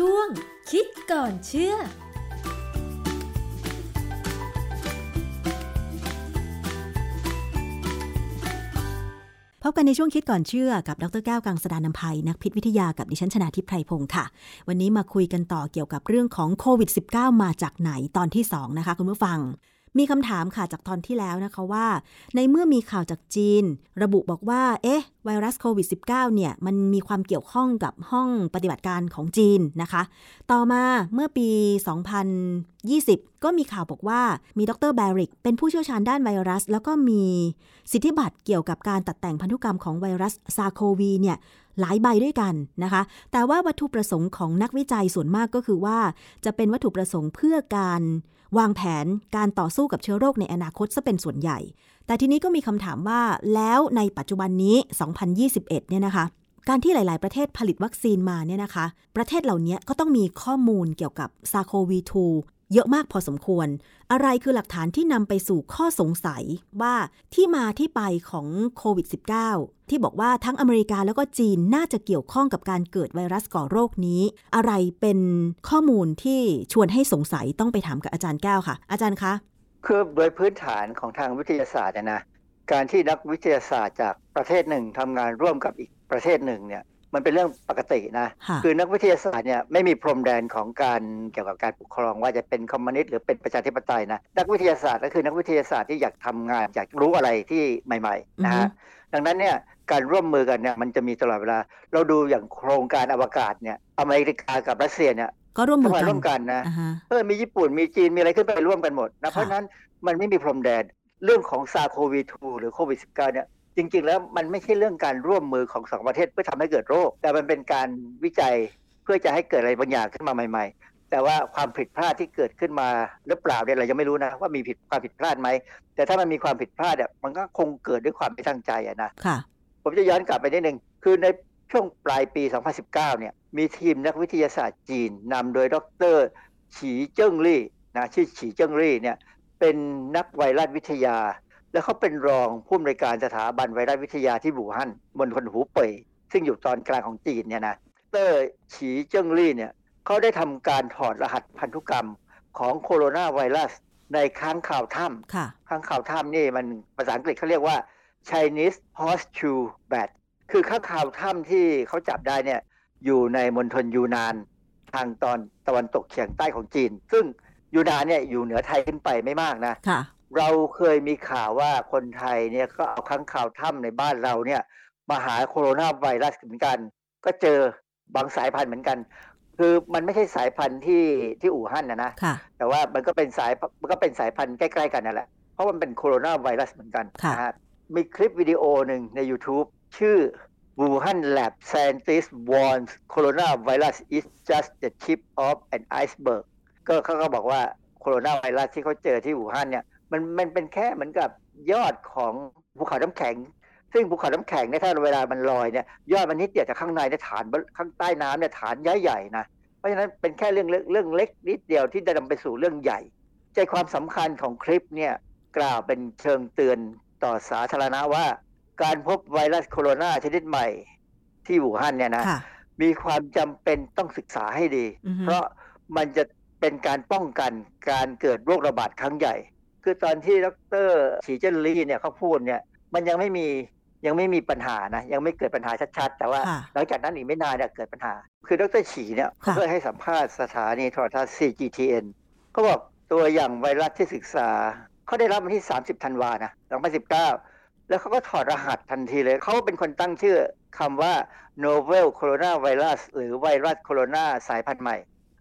ช่วง คิดก่อนเชื่อพบกันในช่วงคิดก่อนเชื่อกับ ดรแก้วกังสดานนภัย นักพิษวิทยากับดิฉันชนาทิพไพรพงศ์ค่ะ วันนี้มาคุยกันต่อเกี่ยวกับเรื่องของโควิด -19 มาจากไหนตอนที่ 2 นะคะ คุณผู้ฟัง มีคำถามค่ะจากตอนที่แล้วนะคะว่า ในเมื่อมีข่าวจากจีน ระบุบอกว่า เอ๊ะ ไวรัสโควิด -19 เนี่ย มันมีความเกี่ยวข้องกับห้องปฏิบัติการของจีนนะคะ ต่อมาเมื่อปี 2020 ก็มีข่าวบอกว่ามีดรแบริก เป็นผู้เชี่ยวชาญด้านไวรัส แล้วก็มีสิทธิบัตรเกี่ยวกับการตัดแต่งพันธุกรรมของไวรัสซาโควีเนี่ยหลายใบด้วยกันนะคะ แต่ว่าวัตถุประสงค์ของนักวิจัยส่วนมากก็คือว่า จะเป็นวัตถุประสงค์เพื่อการ วางแผนการต่อสู้กับเชื้อโรคในอนาคตซะเป็นส่วนใหญ่ แต่ทีนี้ก็มีคำถามว่าแล้วในปัจจุบันนี้ 2021 เนี่ยนะคะ การที่หลาย ๆ ประเทศผลิตวัคซีนมาเนี่ยนะคะ ประเทศเหล่านี้ก็ต้องมีข้อมูลเกี่ยวกับซาโควี2 เยอะมากพอสมควร อะไรคือหลักฐานที่นำไปสู่ข้อสงสัยว่าที่มาที่ไปของโควิด -19 ที่บอกว่าทั้งอเมริกาแล้วก็จีนน่าจะเกี่ยวข้องกับการเกิดไวรัสก่อโรคนี้ อะไรเป็นข้อมูลที่ชวนให้สงสัยต้องไปถามกับอาจารย์แก้วค่ะ อาจารย์คะ คือโดยพื้นฐานของทางวิทยาศาสตร์นะการที่นักวิทยาศาสตร์จากประเทศหนึ่งทำงานร่วมกับอีกประเทศหนึ่งเนี่ย มันเป็นเรื่องปกตินะค่ะคือนักวิทยาศาสตร์เนี่ยไม่มีพรมแดนของการเกี่ยวกับการปกครองว่าจะเป็นคอมมิวนิสต์หรือเป็นประชาธิปไตยนะ นักวิทยาศาสตร์ก็คือนักวิทยาศาสตร์ที่อยากทำงานอยากรู้อะไรที่ใหม่ๆนะอือฮึฮะดังนั้นเนี่ยการร่วมมือกันเนี่ยมันจะมีตลอดเวลา เราดูอย่างโครงการอวกาศเนี่ยอเมริกากับรัสเซียเนี่ยก็ร่วมมือทำงานกันร่วมกันนะอ่าฮะเออมีญี่ปุ่นมีจีนมีอะไรขึ้นไปร่วมกันหมดนะค่ะเพราะฉะนั้นมันไม่มีพรมแดนเรื่องของซาโควี2หรือโควิด -19 เนี่ย จริง ๆ แล้วมันไม่ใช่เรื่องการร่วมมือของสองประเทศเพื่อทำให้เกิดโรค แต่มันเป็นการวิจัยเพื่อจะให้เกิดอะไรบางอย่างขึ้นมาใหม่ ๆ แต่ว่าความผิดพลาดที่เกิดขึ้นมาหรือเปล่าเนี่ยเรายังไม่รู้นะว่ามีผิดความผิดพลาดไหมแต่ถ้ามันมีความผิดพลาดเนี่ยมันก็คงเกิดด้วยความไม่ตั้งใจอะนะค่ะ ผมจะย้อนกลับไปนิดนึงคือในช่วงปลายปี 2019 เนี่ยมีทีมนักวิทยาศาสตร์จีนนำโดยดรฉีเจิ้งลี่นะชื่อฉีเจิ้งลี่เนี่ยเป็นนักไวรัสวิทยา แล้วเขาเป็นรองผู้อำนวยการสถาบันไวรัสวิทยาที่บูฮั่นมณฑลหูเป่ยซึ่งอยู่ตอนกลางของจีนเนี่ยนะดรฉีเจิ้งลี่เนี่ยเขาได้ทำการถอดรหัสพันธุกรรมของโคโรนาไวรัสในค้างข่าวถ้ำค่ะข้างข่าวถ้ำนี่มันภาษาอังกฤษเขาเรียกว่า Chinese horseshoe bat คือข้างข่าวถ้ำที่เขาจับได้เนี่ยอยู่ในมณฑลยูนาน ทางตอนตะวันตกเฉียงใต้ของจีน ซึ่งยูนานเนี่ยอยู่เหนือไทยขึ้นไปไม่มากนะค่ะ เราเคยมีข่าวว่าคนไทยเนี่ยก็เอาข้างข่าวถ้ำในบ้านเราเนี่ยมาหาโคโรนาไวรัสเหมือนกัน ก็เจอบางสายพันธุ์เหมือนกัน คือมันไม่ใช่สายพันธุ์ที่ที่อู่ฮั่นนะนะค่ะแต่ว่ามันก็เป็นสายมันก็เป็นสายพันธุ์ใกล้ๆกันนั่นแหละเพราะมันเป็นโคโรนาไวรัสเหมือนกันค่ะนะฮะมีคลิปวิดีโอหนึ่งใน YouTube ชื่อ Wuhan Lab Scientist warns coronavirus is just the tip of an iceberg ก็เขาก็บอกว่าโคโรนาไวรัสที่เขาเจอที่อู่ฮั่นเนี่ย มันมันเป็นแค่เหมือนกับยอดของภูเขาน้ำแข็ง ซึ่งภูเขาน้ำแข็งเนี่ยถ้าเวลามันลอยเนี่ยยอดมันนิดเดียวแต่ข้างในเนี่ยฐานข้างใต้น้ำเนี่ยฐานใหญ่ๆนะเพราะฉะนั้นเป็นแค่เรื่องเล็กเรื่องเล็กนิดเดียวที่จะนำไปสู่เรื่องใหญ่ ใจความสำคัญของคลิปเนี่ยกล่าวเป็นเชิงเตือนต่อสาธารณะว่า การพบไวรัสโคโรนาชนิดใหม่ที่อู่ฮั่นเนี่ยนะค่ะมีความจำเป็นต้องศึกษาให้ดีอือฮึเพราะมันจะเป็นการป้องกันการเกิดโรคระบาดครั้งใหญ่ คือตอนที่ดรฉีเจิ้นลี่เนี่ยเขาพูดเนี่ยมันยังไม่มียังไม่มีปัญหานะยังไม่เกิดปัญหาชัดๆ แต่ว่าค่ะหลังจากนั้นอีกไม่นานเนี่ยเกิดปัญหา คือดรฉีเนี่ยค่ะเขาเคยให้สัมภาษณ์สถานีโทรทัศน์ CGTN เขาบอกตัวอย่างไวรัสที่ศึกษาเขาได้รับวันที่ 30ธันวานะ2019 แล้วเขาก็ถอดรหัสทันทีเลย เขาเป็นคนตั้งชื่อคำว่า novel coronavirus หรือไวรัสโคโรนาสายพันธุ์ใหม่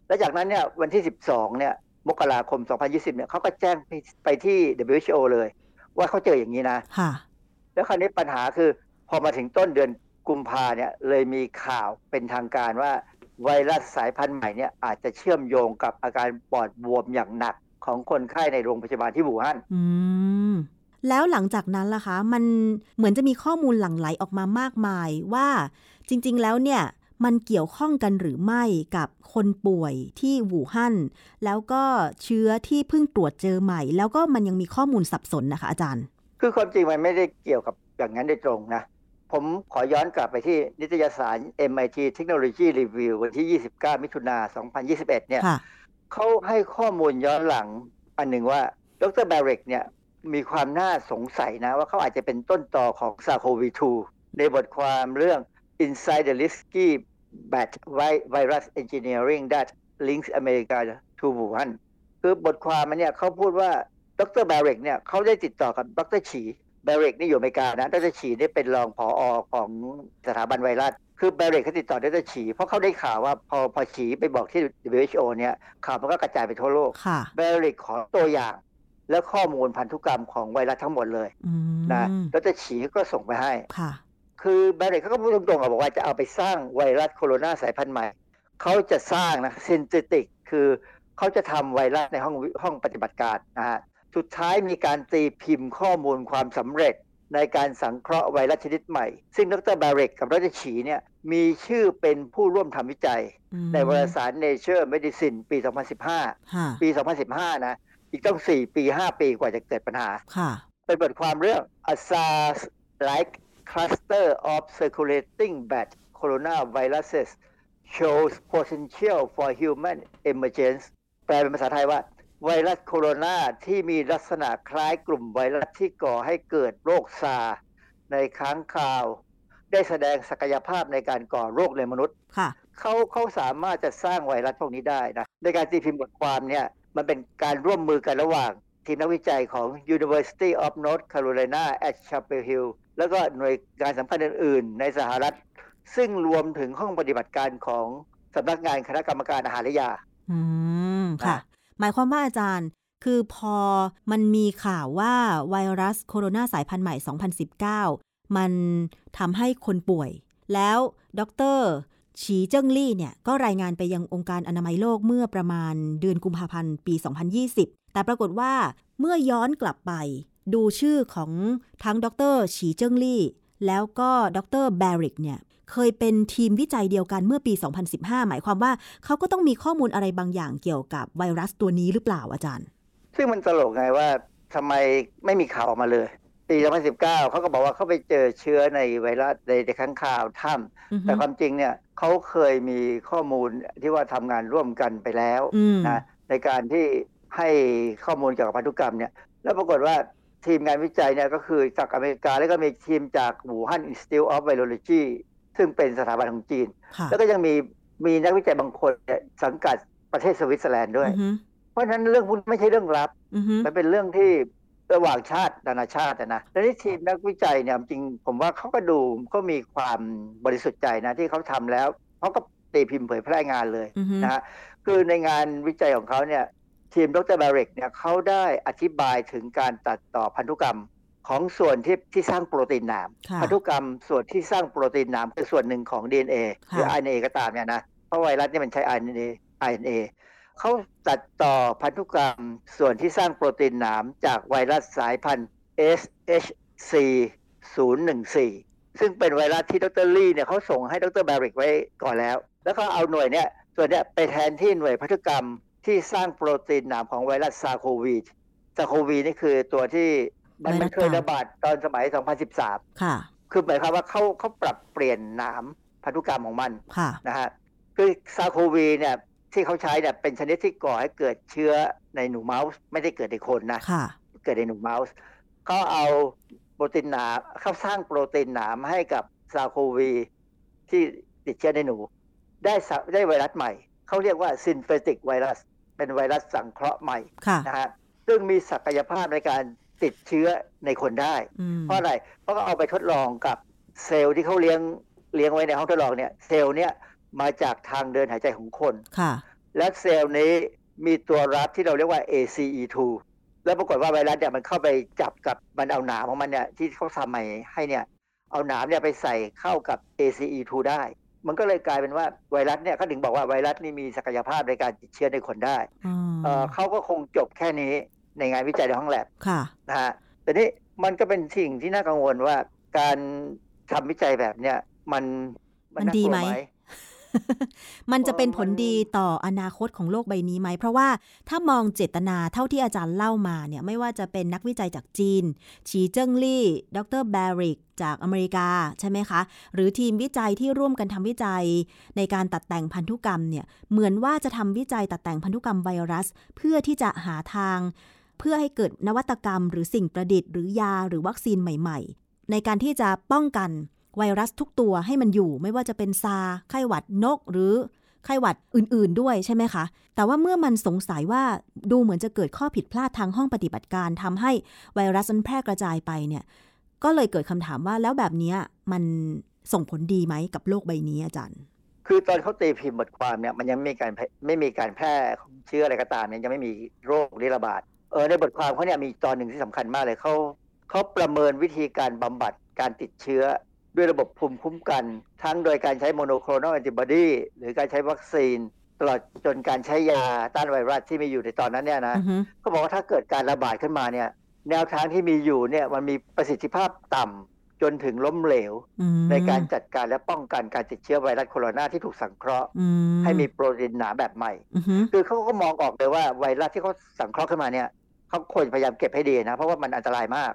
แล้วจากนั้นเนี่ยวันที่ 12 เนี่ย มกราคม 2020 เนี่ยเขาก็แจ้งไปไปที่ WHO เลย ว่าเขาเจออย่างนี้นะค่ะแล้วคราวนี้ปัญหาคือ พอมาถึงต้นเดือนกุมภาเนี่ยเลยมีข่าวเป็นทางการว่าไวรัสสายพันธุ์ใหม่เนี่ยอาจจะเชื่อมโยงกับอาการปอดบวมอย่างหนักของคนไข้ในโรงพยาบาลที่บูฮั่นอืมแล้วหลังจากนั้นล่ะคะ มันเหมือนจะมีข้อมูลหลั่งไหลออกมามากมายว่าจริง ๆ แล้วเนี่ย มันเกี่ยวข้องกันหรือไม่กับคนป่วยที่หูฮั่น แล้วก็เชื้อที่เพิ่งตรวจเจอใหม่ แล้วก็มันยังมีข้อมูลสับสนนะคะอาจารย์ คือความจริงมันไม่ได้เกี่ยวกับอย่างนั้นโดยตรงนะผผมขอย้อนกลับไปที่นิตยสาร MIT Technology Review วันที่ 29 มิถุนา 2021 เนี่ยค่ะเขาให้ข้อมูลย้อนหลังอันหนึ่งว่าดรแบริกเนี่ยมีความน่าสงสัยนะ ว่าเขาอาจจะเป็นต้นต่อของซาโควี2ในบทความเรื่อง Inside the Risky Bat Virus Engineering that Links America to Wuhan คือบทความมันเนี่ยเขาพูดว่าดรแบริกเนี่ยเขาได้ติดต่อกับดรฉีแบริกนี่อยู่อเมริกานะดรฉีนี่เป็นรองผออของสถาบันไวรัส คือแบริกเขาติดต่อดรฉีเพราะเขาได้ข่าวว่าพอพอฉีไปบอกที่ WHO เนี่ยข่าวมันก็กระจายไปทั่วโลกค่ะเบริกขอตัวอย่างและข้อมูลพันธุกรรมของไวรัสทั้งหมดเลยอืมนะแล้วจะฉีก็ส่งไปให้ ค่ะคือเบริกเขาก็พูดตรงๆอะบอกว่าจะเอาไปสร้างไวรัสโคโรนาสายพันธุ์ใหม่ เขาจะสร้างนะซินเทติกคือเขาจะทำไวรัสในห้องห้องปฏิบัติการนะฮะสุดท้ายมีการตีพิมพ์ข้อมูลความสำเร็จในการสังเคราะห์ไวรัสชนิดใหม่ ซึ่งดรบาริกกับดรฉีเนี่ยมีชื่อเป็นผู้ร่วมทำวิจัยอืมในวารสาร Nature Medicine ปี 2015ค่ะปี 2015 นะ อีกต้อง 4 ปี 5 ปีกว่าจะเกิดปัญหาค่ะเป็นบทความเรื่อง A SARS-like cluster of circulating bat coronaviruses shows potential for human emergence แปลเป็นภาษาไทยว่า ไวรัสโคโรนาที่มีลักษณะคล้ายกลุ่มไวรัสที่ก่อให้เกิดโรคซาร์ในค้างคาว ได้แสดงศักยภาพในการก่อโรคในมนุษย์ค่ะเขาเขาสามารถจะสร้างไวรัสพวกนี้ได้นะ ในการตีพิมพ์บทความเนี่ยมันเป็นการร่วมมือกันระหว่างทีมนักวิจัยของ University of North Carolina at Chapel Hill แล้วก็หน่วยงานสำคัญอื่น ๆ ในสหรัฐ ซึ่งรวมถึงห้องปฏิบัติการของสำนักงานคณะกรรมการอาหารและยา อืมค่ะอะ หมายความว่าอาจารย์ คือพอมันมีข่าวว่าไวรัสโคโรนาสายพันธุ์ใหม่ 2019 มันทำให้คนป่วย แล้วดรฉีเจิ้งลี่เนี่ย ก็รายงานไปยังองค์การอนามัยโลกเมื่อประมาณเดือนกุมภาพันธ์ปี 2020 แต่ปรากฏว่าเมื่อย้อนกลับไป ดูชื่อของทั้งดรฉีเจิ้งลี่ แล้วก็ดรแบริกเนี่ยเคยเป็นทีมวิจัยเดียวกันเมื่อปี 2015 หมายความว่าเขาก็ต้องมีข้อมูลอะไรบางอย่างเกี่ยวกับไวรัสตัวนี้หรือเปล่าอาจารย์ ซึ่งมันตลกไงว่าทำไมไม่มีข่าวออกมาเลยปี2019 เขาก็บอกว่าเขาไปเจอเชื้อในไวรัสในในข้างข่าวถ้ำอือฮึแต่ความจริงเนี่ยเขาเคยมีข้อมูลที่ว่าทำงานร่วมกันไปแล้วอืมนะในการที่ให้ข้อมูลเกี่ยวกับพันธุกรรมเนี่ยแล้วปรากฏว่า ทีมงานวิจัยเนี่ยก็คือจากอเมริกา แล้วก็มีทีมจาก Wuhan Institute of Virology ซึ่งเป็นสถาบันของจีนค่ะแล้วก็ยังมีมีนักวิจัยบางคนเนี่ยสังกัดประเทศสวิตเซอร์แลนด์ด้วยอือฮึเพราะฉะนั้นเรื่องพวกนี้ไม่ใช่เรื่องลับอือฮึมันเป็นเรื่องที่ระหว่างชาตินานาชาติอะนะแล้วที่ทีมนักวิจัยเนี่ยจริงผมว่าเขาก็ดูก็มีความบริสุทธิ์ใจนะที่เขาทำแล้วเขาก็ตีพิมพ์เผยแพร่งานเลยอือฮึนะฮะคือในงานวิจัยของเขาเนี่ย ทีมดรบาริกเนี่ยเขาได้อธิบายถึงการตัดต่อพันธุกรรมของส่วนที่ที่สร้างโปรตีนหนามค่ะพันธุกรรมส่วนที่สร้างโปรตีนหนามคือส่วนหนึ่งของ DNA หรือค่ะ RNA ก็ตามเนี่ยนะเพราะไวรัสเนี่ยมันใช้ RNA RNA เขาตัดต่อพันธุกรรมส่วนที่สร้างโปรตีนหนามจากไวรัสสายพันธุ์ SHC 014 ซึ่งเป็นไวรัสที่ดรลี่เนี่ยเขาส่งให้ดรบาริกไว้ก่อนแล้ว แล้วเขาเอาหน่วยเนี่ยส่วนเนี้ยไปแทนที่หน่วยพันธุกรรม ที่สร้างโปรตีนหนามของไวรัสซาโควีซาโควีนี่คือตัวที่มันไวรัสมันเคยระบาดตอนสมัย 2013 ค่ะ คือหมายความว่าเขาเขาปรับเปลี่ยนหนามพันธุกรรมของมันค่ะนะฮะคือ SARS-CoV เนี่ยที่เขาใช้เนี่ยเป็นชนิดที่ก่อให้เกิดเชื้อในหนูเมาส์ ไม่ได้เกิดในคนนะค่ะเกิดในหนูเมาส์เขาเอาโปรตีนหนามเขาสร้างโปรตีนหนามให้กับ SARS-CoV ที่ติดเชื้อในหนู ได้สะได้ไวรัสใหม่ เขาเรียกว่า synthetic virus เป็นไวรัสสังเคราะห์ใหม่ค่ะนะฮะซึ่งมีศักยภาพในการติดเชื้อในคนได้อืมเพราะอะไร เพราะเขาเอาไปทดลองกับเซลล์ที่เขาเลี้ยงเลี้ยงไว้ในห้องทดลองเนี่ย เซลล์เนี่ยมาจากทางเดินหายใจของคนค่ะ และเซลล์นี้มีตัวรับที่เราเรียกว่า ACE2 แล้วปรากฏว่าไวรัสเนี่ยมันเข้าไปจับกับมันเอาหนามของมันเนี่ยที่เขาทำใหม่ให้เนี่ย เอาหนามเนี่ยไปใส่เข้ากับ ACE2 ได้ มันก็เลยกลายเป็นว่าไวรัสเนี่ยเขาถึงบอกว่าไวรัสนี่มีศักยภาพในการติดเชื้อในคนได้อืมเอ่อเขาก็คงจบแค่นี้ในงานวิจัยในห้องแลบค่ะนะฮะแต่นี้มันก็เป็นสิ่งที่น่ากังวลว่าการทำวิจัยแบบเนี้ยมันมันดีไหมากลัว มันจะเป็นผลดีต่ออนาคตของโลกใบนี้ไหม เพราะว่าถ้ามองเจตนาเท่าที่อาจารย์เล่ามาเนี่ยไม่ว่าจะเป็นนักวิจัยจากจีนฉีเจิ้งลี่ ดรแบริก จากอเมริกาใช่ไหมคะ หรือทีมวิจัยที่ร่วมกันทำวิจัย ในการตัดแต่งพันธุกรรมเนี่ยเหมือนว่าจะทำวิจัยตัดแต่งพันธุกรรมไวรัส เพื่อที่จะหาทาง เพื่อให้เกิดนวัตกรรม หรือสิ่งประดิษฐ์หรือยาหรือวัคซีนใหม่ ๆ ในการที่จะป้องกัน ไวรัสทุกตัวให้มันอยู่ ไม่ว่าจะเป็นซา ไข้หวัดนกหรือไข้หวัดอื่นๆด้วยใช่ไหมคะ แต่ว่าเมื่อมันสงสัยว่าดูเหมือนจะเกิดข้อผิดพลาดทางห้องปฏิบัติการทำให้ไวรัสมันแพร่กระจายไปเนี่ย ก็เลยเกิดคำถามว่าแล้วแบบนี้มันส่งผลดีไหมกับโลกใบนี้อาจารย์ คือตอนเขาตีพิมพ์บทความเนี่ยมันยังไม่มีการไม่มีการแพร่ของเชื้ออะไรก็ตามเนี่ยยังไม่มีโรคนี้ระบาด เออในบทความเขาเนี่ยมีตอนหนึ่งที่สำคัญมากเลยเขาเขาประเมินวิธีการบำบัดการติดเชื้อ ด้วยระบบภูมิคุ้มกัน ทั้งโดยการใช้ monoclonal antibody หรือการใช้วัคซีน ตลอดจนการใช้ยาต้านไวรัสที่มีอยู่ในตอนนั้นเนี่ยนะเขาบอกว่าถ้าเกิดการระบาดขึ้นมาเนี่ย แนวทางที่มีอยู่เนี่ยมันมีประสิทธิภาพต่ำจนถึงล้มเหลว ในการจัดการและป้องกันการติดเชื้อไวรัสโคโรนาที่ถูกสังเคราะห์ ให้มีโปรตีนหนาแบบใหม่ คือเขาก็มองออกเลยว่าไวรัสที่เขาสังเคราะห์ขึ้นมาเนี่ยเขาควรพยายามเก็บให้ดีนะ เพราะว่ามันอันตรายมาก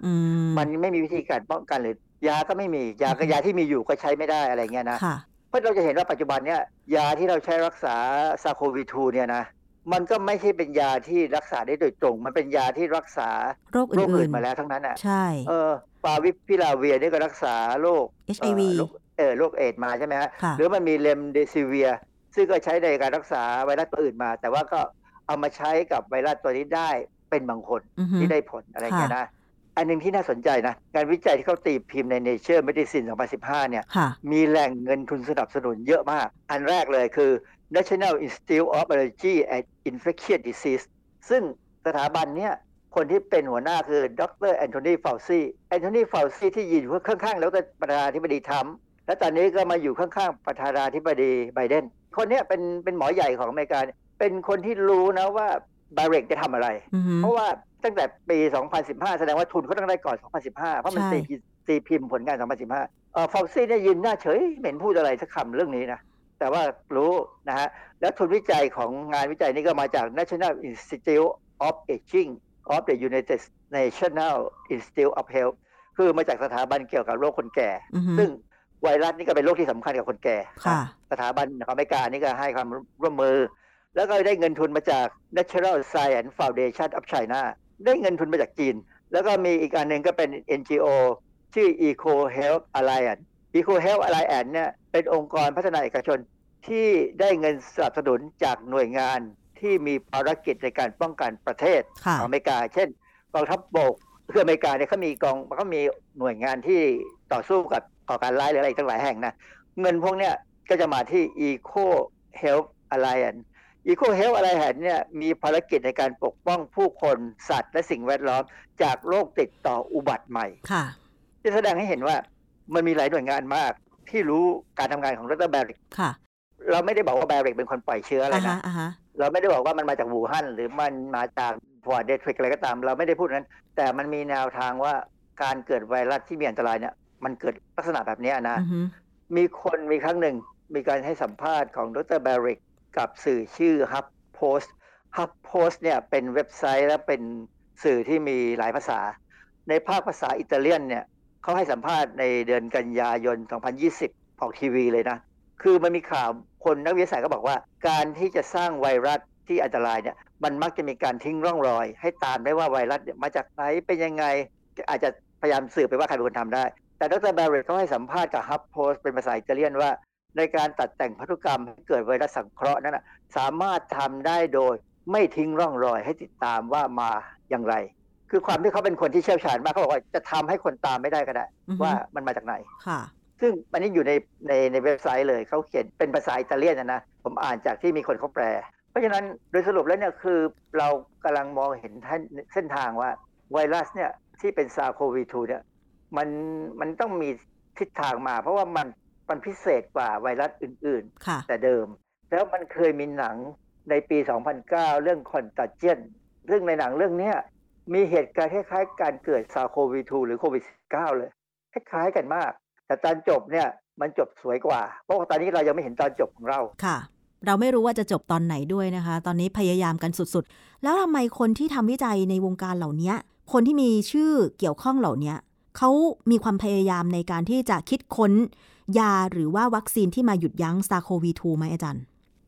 มันไม่มีวิธีการป้องกันหรือ ยาก็ไม่มียาก็ยาที่มีอยู่ก็ใช้ไม่ได้อะไรเงี้ยนะเพราะเราจะเห็นว่าปัจจุบันเนี้ยยาที่เราใช้รักษาซาโควิทูเนี่ยนะมันก็ไม่ใช่เป็นยาที่รักษาได้โดยตรง มันเป็นยาที่รักษาโรคอื่นมาแล้วทั้งนั้นอะใช่เออปาวิพิลาเวียนี่ก็รักษาโรค HIV เออโรคเอดมาใช่ไหมฮะหรือมันมีเลมเดซิเวีย ซึ่งก็ใช้ในการรักษาไวรัสตัวอื่นมา แต่ว่าก็เอามาใช้กับไวรัสตัวนี้ได้เป็นบางคนที่ได้ผลอะไรเงี้ยนะ อันหนึ่งที่น่าสนใจนะการวิจัยที่เขาตีพิมพ์ใน Nature Medicine 2015 เนี่ย มีแหล่งเงินทุนสนับสนุนเยอะมาก อันแรกเลยคือ National Institute of Allergy and Infectious Disease ซึ่งสถาบันเนี้ยคนที่เป็นหัวหน้าคือดรแอนโทนีฟาวซีแอนโทนีฟาวซีที่ยืนอยู่ข้างๆ แล้วก็ประธานาธิบดีทรัมป์และตอนนี้ก็มาอยู่ข้างๆ ประธานาธิบดีไบเดน คนนี้เป็นเป็นหมอใหญ่ของอเมริกา เป็นคนที่รู้นะว่า Baric จะทำอะไร เพราะว่า ตั้งแต่ปี 2015 แสดงว่าทุนเขาต้องได้ก่อน 2015 เพราะมันตีตีพิมพ์ผลงาน 2015เอ่อฟาวซีเนี่ยยืนหน้าเฉยไม่เห็นพูดอะไรสักคำเรื่องนี้นะแต่ว่ารู้นะฮะแล้วทุนวิจัยของงานวิจัยนี้ก็มาจาก National Institute of Aging of the United National Institute of Health คือมาจากสถาบันเกี่ยวกับโรคคนแก่ ซึ่งไวรัสนี่ก็เป็นโรคที่สำคัญกับคนแก่ สถาบันของอเมริกานี่ก็ให้ความร่วมมือ แล้วก็ได้เงินทุนมาจาก Natural Science Foundation of China ได้เงินทุนมาจากจีน แล้วก็มีอีกอันหนึ่งก็เป็น NGO ชื่อ Eco Health Alliance Eco Health Alliance เนี่ยเป็นองค์กรพัฒนาเอกชนที่ได้เงินสนับสนุนจากหน่วยงานที่มีภารกิจในการป้องกันประเทศของอเมริกา เช่นกองทัพบบกคืออเมริกาเนี่ยเขามีกองเขามีหน่วยงานที่ต่อสู้กับก่อการร้ายหรืออะไรทั้งหลายแห่งนะ เงินพวกเนี้ยก็จะมาที่ Eco Health Alliance อีโคเฮลอะไรแห่งเนี่ยมีภารกิจในการปกป้องผู้คนสัตว์และสิ่งแวดล้อม จากโรคติดต่ออุบัติใหม่ค่ะจะแสดงให้เห็นว่ามันมีหลายหน่วยงานมากที่รู้การทำงานของดรแบริกค่ะ เราไม่ได้บอกว่าแบริกเป็นคนปล่อยเชื้ออะไรนะเราไม่ได้บอกว่ามันมาจากวูฮั่นหรือมันมาจากพอร์เดทริกอะไรก็ตาม เราไม่ได้พูดนั้น แต่มันมีแนวทางว่าการเกิดไวรัสที่มีอันตรายเนี่ยมันเกิดลักษณะแบบนี้นะ มีคนมีครั้งหนึ่งมีการให้สัมภาษณ์ของดรแบริก กับสื่อชื่อ Hub Post Hub Post เนี่ยเป็นเว็บไซต์และเป็นสื่อที่มีหลายภาษา ในภาคภาษาอิตาเลียนเนี่ยเขาให้สัมภาษณ์ในเดือนกันยายน 2020 ออกทีวีเลยนะ คือมันมีข่าวคนนักวิทยาศาสตร์ก็บอกว่า การที่จะสร้างไวรัสที่อันตรายเนี่ยมันมักจะมีการทิ้งร่องรอย ให้ตามได้ว่าไวรัสมาจากไหนเป็นยังไง อาจจะพยายามสืบไปว่าใครเป็นคนทำได้ แต่ดรแบร์เรตเขาให้สัมภาษณ์กับฮับโพสเป็นภาษาอิตาเลียนว่า ในการตัดแต่งพันธุกรรมให้เกิดไวรัสสังเคราะห์นั้นสามารถทำได้โดยไม่ทิ้งร่องรอยให้ติดตามว่ามาอย่างไร คือความที่เขาเป็นคนที่เชี่ยวชาญมากเขาบอกว่าจะทำให้คนตามไม่ได้ก็ได้ ว่ามันมาจากไหนค่ะ ซึ่งอันนี้อยู่ในในในเว็บไซต์เลยเขาเขียนเป็นภาษาอิตาเลียนนะนะผมอ่านจากที่มีคนเขาแปล เพราะฉะนั้นโดยสรุปแล้วเนี่ยคือเรากำลังมองเห็นเส้นทางว่าไวรัสเนี่ยที่เป็นซาโควี2เนี่ยมันมันต้องมีทิศทางมา เพราะว่ามัน มันพิเศษกว่าไวรัสอื่นๆ แต่เดิม แล้วมันเคยมีหนังในปี 2009 เรื่องคอนตัเจียนเรื่องในหนังเรื่องนี้มีเหตุการณ์คล้ายๆ การเกิดซาโควิด2หรือโควิด -19 เลย คล้ายๆกันมาก แต่ตอนจบเนี่ยมันจบสวยกว่า เพราะว่าตอนนี้เรายังไม่เห็นตอนจบของเราค่ะ เราไม่รู้ว่าจะจบตอนไหนด้วยนะคะ ตอนนี้พยายามกันสุดๆ แล้วทำไมคนที่ทำวิจัยในวงการเหล่านี้คนที่มีชื่อเกี่ยวข้องเหล่านี้เขามีความพยายามในการที่จะคิดค้น ยาหรือว่าวัคซีนที่มาหยุดยั้งซาโควี2ไหมอาจารย์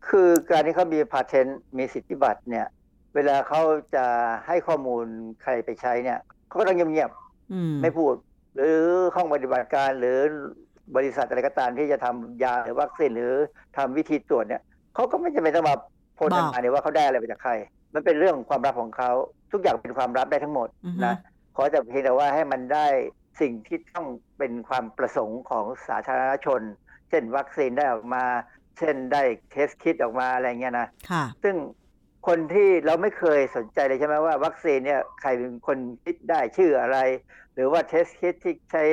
คือการที่เขามีพาเทนต์มีสิทธิบัตรเนี่ย เวลาเขาจะให้ข้อมูลใครไปใช้เนี่ยเขาก็ต้องเงียบอืมๆไม่พูด หรือห้องปฏิบัติการหรือบริษัทอะไรก็ตามที่จะทำยาหรือวัคซีนหรือทำวิธีตรวจเนี่ยเขาก็ไม่จำเป็นต้องมาโพสต์ออกมาเนี่ยว่าเขาได้อะไรมาจากใคร มันเป็นเรื่องความลับของเขาทุกอย่างเป็นความลับได้ทั้งหมดอือฮึนะขอแต่เพียงแต่ว่าให้มันได้ สิ่งที่ต้องเป็นความประสงค์ของสาธารณชน เช่นวัคซีนได้ออกมา เช่นได้ test kit ออกมาอะไรเงี้ยนะค่ะซึ่งคนที่เราไม่เคยสนใจเลยใช่ไหมว่า วัคซีนเนี่ยใครเป็นคนคิดได้ชื่ออะไร หรือว่าเทสคิดที่ใช้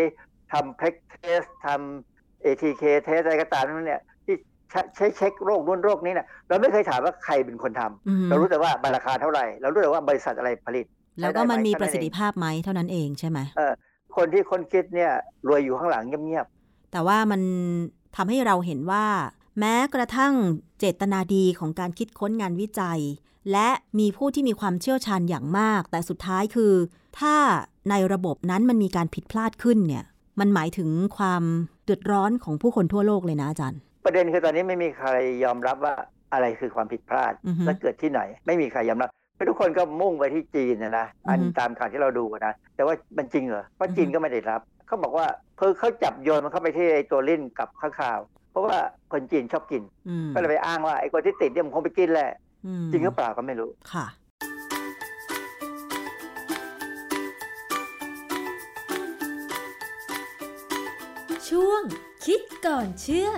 ทำเพล็กเทสทำ ATK เทสอะไรก็ตามนั้นเนี่ยที่ใช้ใช้เช็คโรคนู้นโรคนี้เนี่ยเราไม่เคยถามว่าใครเป็นคนทำอืมเรารู้แต่ว่ามันราคาเท่าไหร่ เรารู้แต่ว่าบริษัทอะไรผลิต แล้วก็มันมีประสิทธิภาพภาพไหมเท่านั้นเองใช่ไหมเออ คนที่คนคิดเนี่ยรวยอยู่ข้างหลังเงียบแต่ว่ามันทำให้เราเห็นว่า แม้กระทั่งเจตนาดีของการคิดค้นงานวิจัย และมีผู้ที่มีความเชี่ยวชาญอย่างมาก แต่สุดท้ายคือ ถ้าในระบบนั้นมันมีการผิดพลาดขึ้นเนี่ย มันหมายถึงความเดือดร้อนของผู้คนทั่วโลกเลยนะอาจารย์ๆประเด็นคือตอนนี้ไม่มีใครยอมรับว่าอะไรคือความผิดพลาดอือฮึและเกิดที่ไหน ไม่มีใครยอมรับคือ ทุกคนก็มุ่งไปที่จีนนะนะอันอือฮึตามข่าวที่เราดูนะแต่ว่ามันจริงเหรอเพราะอือฮึจีนก็ไม่ได้รับเขาบอกว่าเพิ่งเขาจับโยนมันเข้าไปที่ไอ้ตัวลิ้นกับข้างข่าว เพราะว่าคนจีนชอบกินอืมก็เลยไปอ้างว่าไอ้คนที่ติดเนี่ยมันคงไปกินแหละอืมจริงหรือเปล่าก็ไม่รู้ค่ะ ช่วงคิดก่อนเชื่อ